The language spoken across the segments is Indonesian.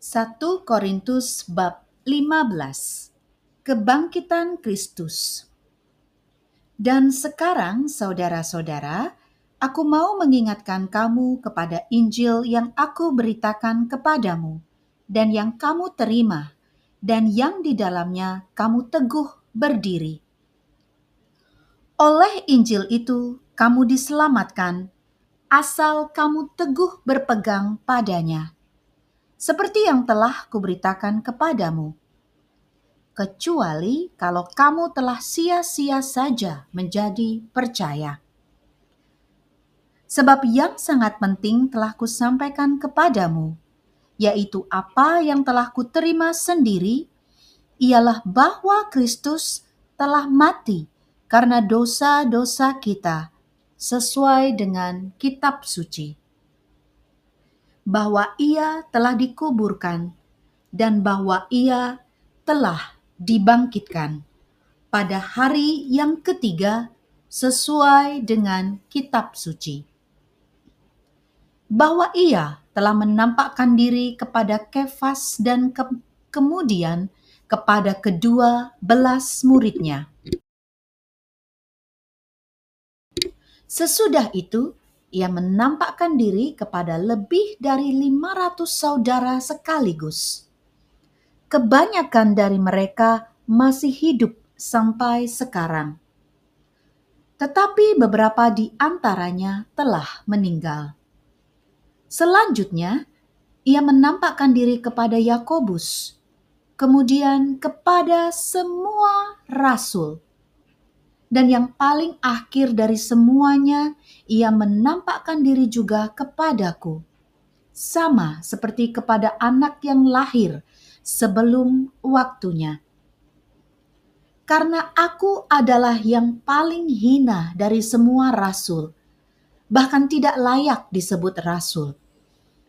1 Korintus bab 15 Kebangkitan Kristus. Dan sekarang saudara-saudara, aku mau mengingatkan kamu kepada Injil yang aku beritakan kepadamu dan yang kamu terima dan yang di dalamnya kamu teguh berdiri. Oleh Injil itu kamu diselamatkan asal kamu teguh berpegang padanya seperti yang telah kuberitakan kepadamu. Kecuali kalau kamu telah sia-sia saja menjadi percaya. Sebab yang sangat penting telah kusampaikan kepadamu, yaitu apa yang telah kuterima sendiri, ialah bahwa Kristus telah mati karena dosa-dosa kita sesuai dengan kitab suci bahwa ia telah dikuburkan dan bahwa ia telah dibangkitkan pada hari yang ketiga sesuai dengan kitab suci. Bahwa ia telah menampakkan diri kepada Kefas dan ke kemudian kepada kedua belas muridnya. Sesudah itu, ia menampakkan diri kepada lebih dari 500 saudara sekaligus. Kebanyakan dari mereka masih hidup sampai sekarang. Tetapi beberapa di antaranya telah meninggal. Selanjutnya, ia menampakkan diri kepada Yakobus, kemudian kepada semua rasul dan yang paling akhir dari semuanya, ia menampakkan diri juga kepadaku, sama seperti kepada anak yang lahir sebelum waktunya. Karena aku adalah yang paling hina dari semua rasul, bahkan tidak layak disebut rasul,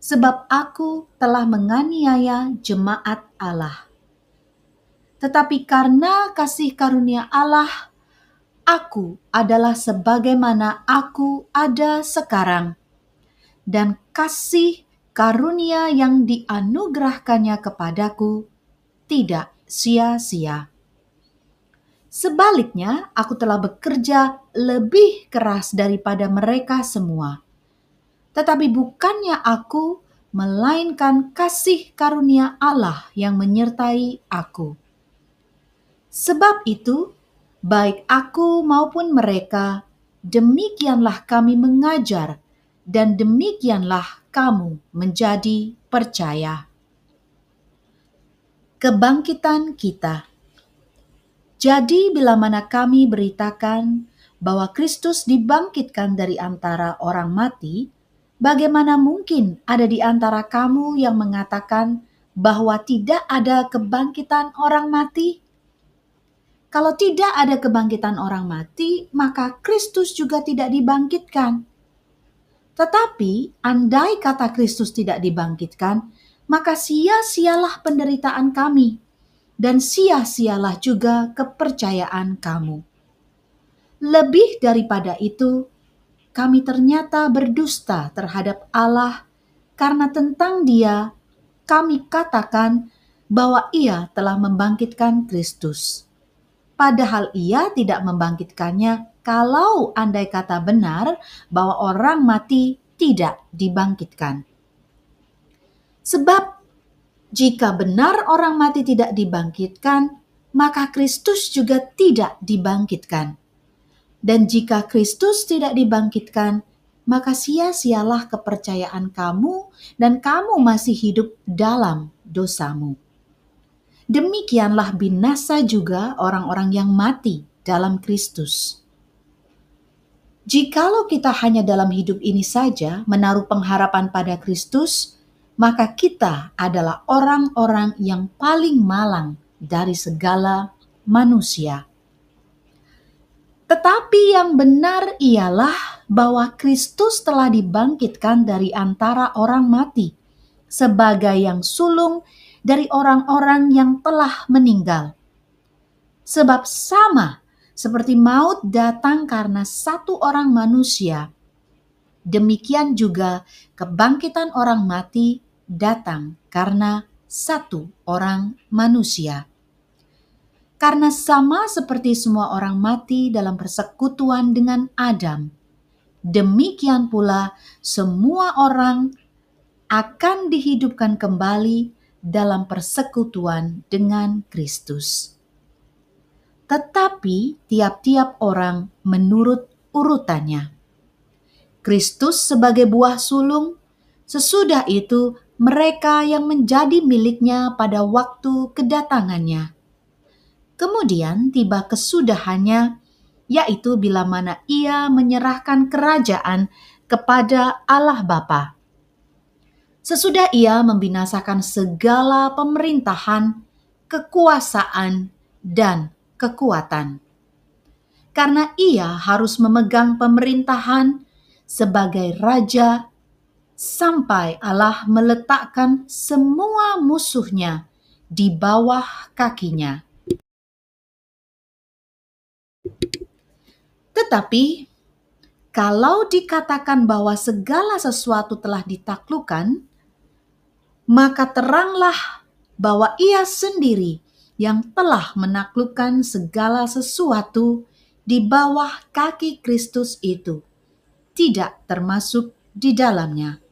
sebab aku telah menganiaya jemaat Allah. Tetapi karena kasih karunia Allah, aku adalah sebagaimana aku ada sekarang, dan kasih karunia yang dianugerahkannya kepadaku tidak sia-sia. Sebaliknya, aku telah bekerja lebih keras daripada mereka semua. Tetapi bukannya aku, melainkan kasih karunia Allah yang menyertai aku. Sebab itu, baik aku maupun mereka, demikianlah kami mengajar, dan demikianlah kamu menjadi percaya. Kebangkitan kita. Jadi, bila mana kami beritakan bahwa Kristus dibangkitkan dari antara orang mati, bagaimana mungkin ada di antara kamu yang mengatakan bahwa tidak ada kebangkitan orang mati? Kalau tidak ada kebangkitan orang mati, maka Kristus juga tidak dibangkitkan. Tetapi, andai kata Kristus tidak dibangkitkan, maka sia-sialah penderitaan kami, dan sia-sialah juga kepercayaan kamu. Lebih daripada itu, kami ternyata berdusta terhadap Allah, karena tentang Dia kami katakan bahwa Ia telah membangkitkan Kristus padahal ia tidak membangkitkannya kalau andai kata benar bahwa orang mati tidak dibangkitkan. Sebab jika benar orang mati tidak dibangkitkan, maka Kristus juga tidak dibangkitkan. Dan jika Kristus tidak dibangkitkan, maka sia-sialah kepercayaan kamu dan kamu masih hidup dalam dosamu demikianlah binasa juga orang-orang yang mati dalam Kristus. Jikalau kita hanya dalam hidup ini saja menaruh pengharapan pada Kristus, maka kita adalah orang-orang yang paling malang dari segala manusia. Tetapi yang benar ialah bahwa Kristus telah dibangkitkan dari antara orang mati sebagai yang sulung dari orang-orang yang telah meninggal. Sebab sama seperti maut datang karena satu orang manusia, demikian juga kebangkitan orang mati datang karena satu orang manusia. Karena sama seperti semua orang mati dalam persekutuan dengan Adam, demikian pula semua orang akan dihidupkan kembali dalam persekutuan dengan Kristus. Tetapi tiap-tiap orang menurut urutannya. Kristus sebagai buah sulung, sesudah itu mereka yang menjadi miliknya pada waktu kedatangannya Kemudian tiba kesudahannya, yaitu bila mana ia menyerahkan kerajaan kepada Allah Bapa. Sesudah ia membinasakan segala pemerintahan, kekuasaan, dan kekuatan. Karena ia harus memegang pemerintahan sebagai raja sampai Allah meletakkan semua musuhnya di bawah kakinya. Tetapi kalau dikatakan bahwa segala sesuatu telah ditaklukkan, maka teranglah bahwa ia sendiri yang telah menaklukkan segala sesuatu di bawah kaki Kristus itu, tidak termasuk di dalamnya.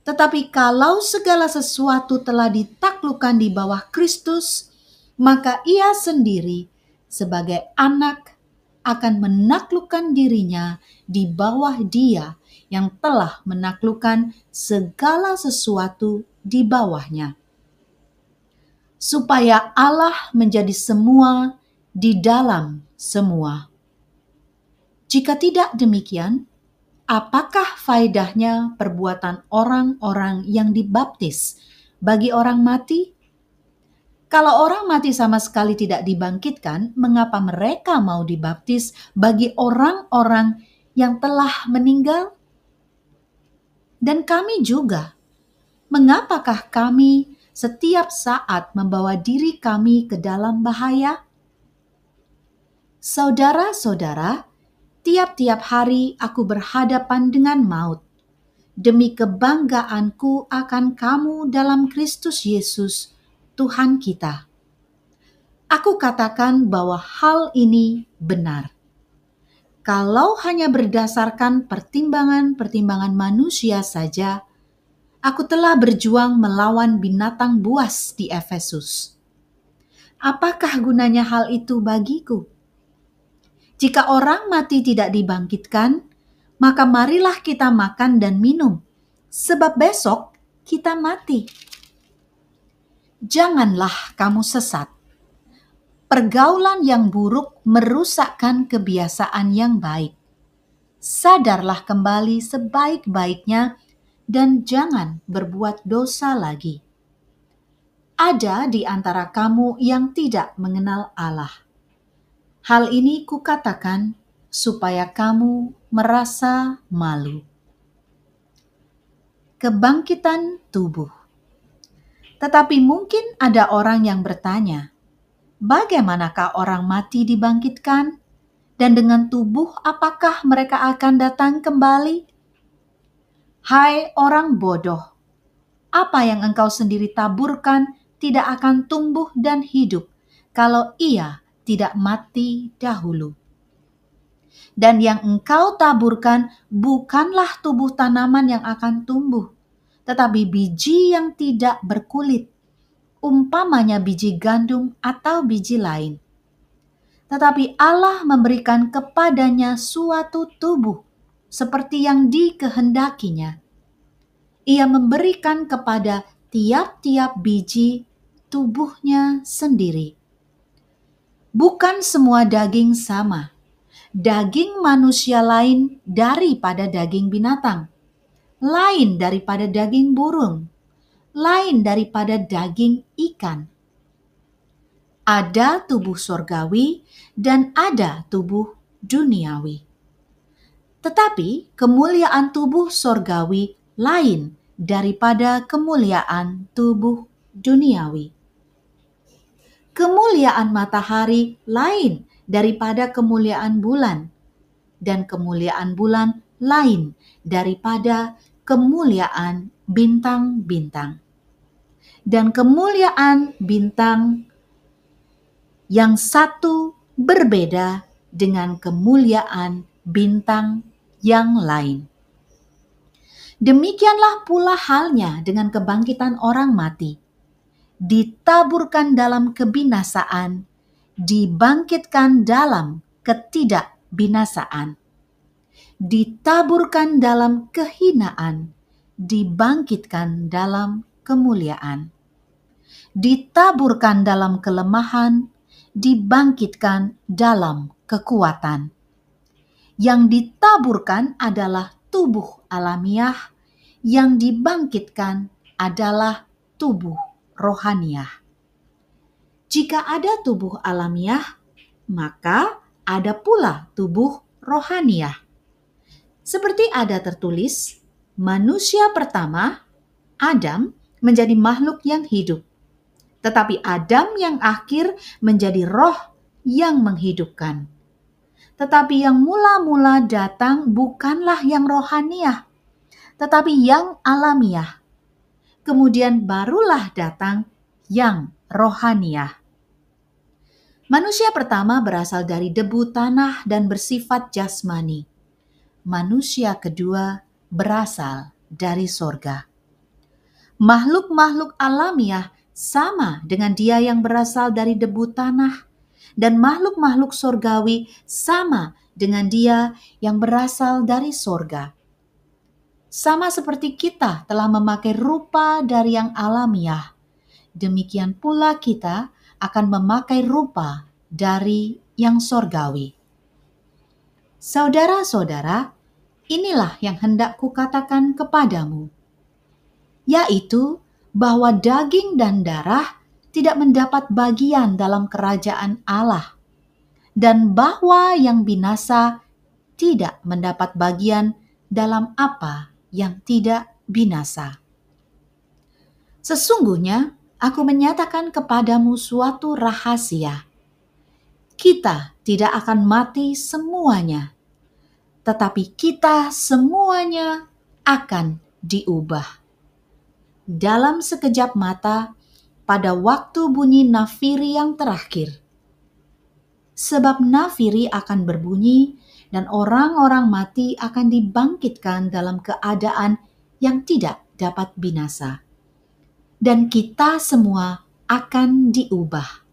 Tetapi kalau segala sesuatu telah ditaklukkan di bawah Kristus, maka ia sendiri sebagai anak akan menaklukkan dirinya di bawah Dia yang telah menaklukkan segala sesuatu di bawahnya, supaya Allah menjadi semua di dalam semua. Jika tidak demikian, apakah faedahnya perbuatan orang-orang yang dibaptis bagi orang mati? Kalau orang mati sama sekali tidak dibangkitkan, mengapa mereka mau dibaptis bagi orang-orang yang telah meninggal? Dan kami juga, mengapakah kami setiap saat membawa diri kami ke dalam bahaya? Saudara-saudara, tiap-tiap hari aku berhadapan dengan maut. Demi kebanggaanku akan kamu dalam Kristus Yesus, Tuhan kita. Aku katakan bahwa hal ini benar. Kalau hanya berdasarkan pertimbangan-pertimbangan manusia saja, aku telah berjuang melawan binatang buas di Efesus. Apakah gunanya hal itu bagiku? Jika orang mati tidak dibangkitkan, maka marilah kita makan dan minum, sebab besok kita mati janganlah kamu sesat. Pergaulan yang buruk merusakkan kebiasaan yang baik. Sadarlah kembali sebaik-baiknya dan jangan berbuat dosa lagi. Ada di antara kamu yang tidak mengenal Allah. Hal ini kukatakan supaya kamu merasa malu. Kebangkitan tubuh tetapi mungkin ada orang yang bertanya, bagaimanakah orang mati dibangkitkan? Dan dengan tubuh apakah mereka akan datang kembali? Hai orang bodoh, apa yang engkau sendiri taburkan tidak akan tumbuh dan hidup kalau ia tidak mati dahulu. Dan yang engkau taburkan bukanlah tubuh tanaman yang akan tumbuh, tetapi biji yang tidak berkulit, umpamanya biji gandum atau biji lain. Tetapi Allah memberikan kepadanya suatu tubuh seperti yang dikehendakinya. Ia memberikan kepada tiap-tiap biji tubuhnya sendiri. Bukan semua daging sama. Daging manusia lain daripada daging binatang lain daripada daging burung, lain daripada daging ikan. Ada tubuh sorgawi dan ada tubuh duniawi. Tetapi kemuliaan tubuh sorgawi lain daripada kemuliaan tubuh duniawi. Kemuliaan matahari lain daripada kemuliaan bulan, dan kemuliaan bulan lain daripada kemuliaan bintang-bintang. dan kemuliaan bintang yang satu berbeda dengan kemuliaan bintang yang lain. Demikianlah pula halnya dengan kebangkitan orang mati. Ditaburkan dalam kebinasaan, dibangkitkan dalam ketidakbinasaan. Ditaburkan dalam kehinaan, dibangkitkan dalam kemuliaan. Ditaburkan dalam kelemahan, dibangkitkan dalam kekuatan. Yang ditaburkan adalah tubuh alamiah, yang dibangkitkan adalah tubuh rohaniah. Jika ada tubuh alamiah, maka ada pula tubuh rohaniah. Seperti ada tertulis, manusia pertama, Adam, menjadi makhluk yang hidup. Tetapi Adam yang akhir menjadi roh yang menghidupkan. Tetapi yang mula-mula datang bukanlah yang rohaniah, tetapi yang alamiah. Kemudian barulah datang yang rohaniah. Manusia pertama berasal dari debu tanah dan bersifat jasmani. Manusia kedua berasal dari sorga. Makhluk-makhluk alamiah sama dengan dia yang berasal dari debu tanah dan makhluk-makhluk sorgawi sama dengan dia yang berasal dari sorga. Sama seperti kita telah memakai rupa dari yang alamiah, demikian pula kita akan memakai rupa dari yang sorgawi. Saudara-saudara, inilah yang hendak kukatakan kepadamu, yaitu bahwa daging dan darah tidak mendapat bagian dalam kerajaan Allah, dan bahwa yang binasa tidak mendapat bagian dalam apa yang tidak binasa. Sesungguhnya, aku menyatakan kepadamu suatu rahasia. Kita tidak akan mati semuanya, tetapi kita semuanya akan diubah. Dalam sekejap mata, pada waktu bunyi nafiri yang terakhir. Sebab nafiri akan berbunyi dan orang-orang mati akan dibangkitkan dalam keadaan yang tidak dapat binasa. Dan kita semua akan diubah.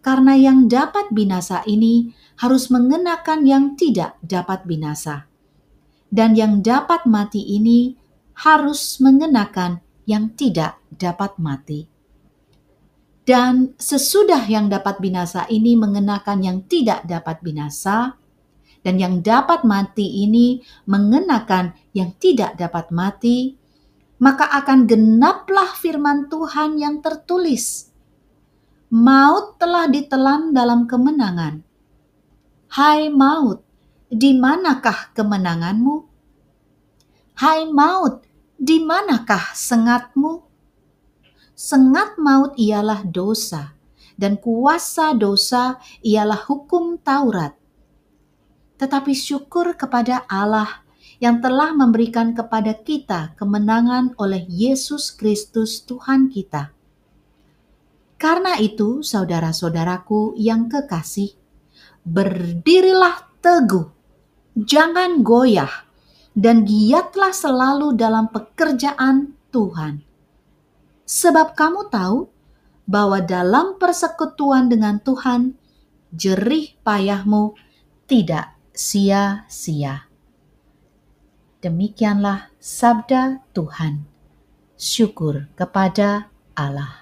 Karena yang dapat binasa ini harus mengenakan yang tidak dapat binasa. Dan yang dapat mati ini harus mengenakan yang tidak dapat mati. Dan sesudah yang dapat binasa ini mengenakan yang tidak dapat binasa, dan yang dapat mati ini mengenakan yang tidak dapat mati, maka akan genaplah firman Tuhan yang tertulis. Maut telah ditelan dalam kemenangan. Hai maut, di manakah kemenanganmu? Hai maut, di manakah sengatmu? sengat maut ialah dosa, dan kuasa dosa ialah hukum Taurat. Tetapi syukur kepada Allah yang telah memberikan kepada kita kemenangan oleh Yesus Kristus Tuhan kita. Karena itu, saudara-saudaraku yang kekasih, berdirilah teguh, jangan goyah, dan giatlah selalu dalam pekerjaan Tuhan sebab kamu tahu bahwa dalam persekutuan dengan Tuhan, jerih payahmu tidak sia-sia. Demikianlah sabda Tuhan. Syukur kepada Allah.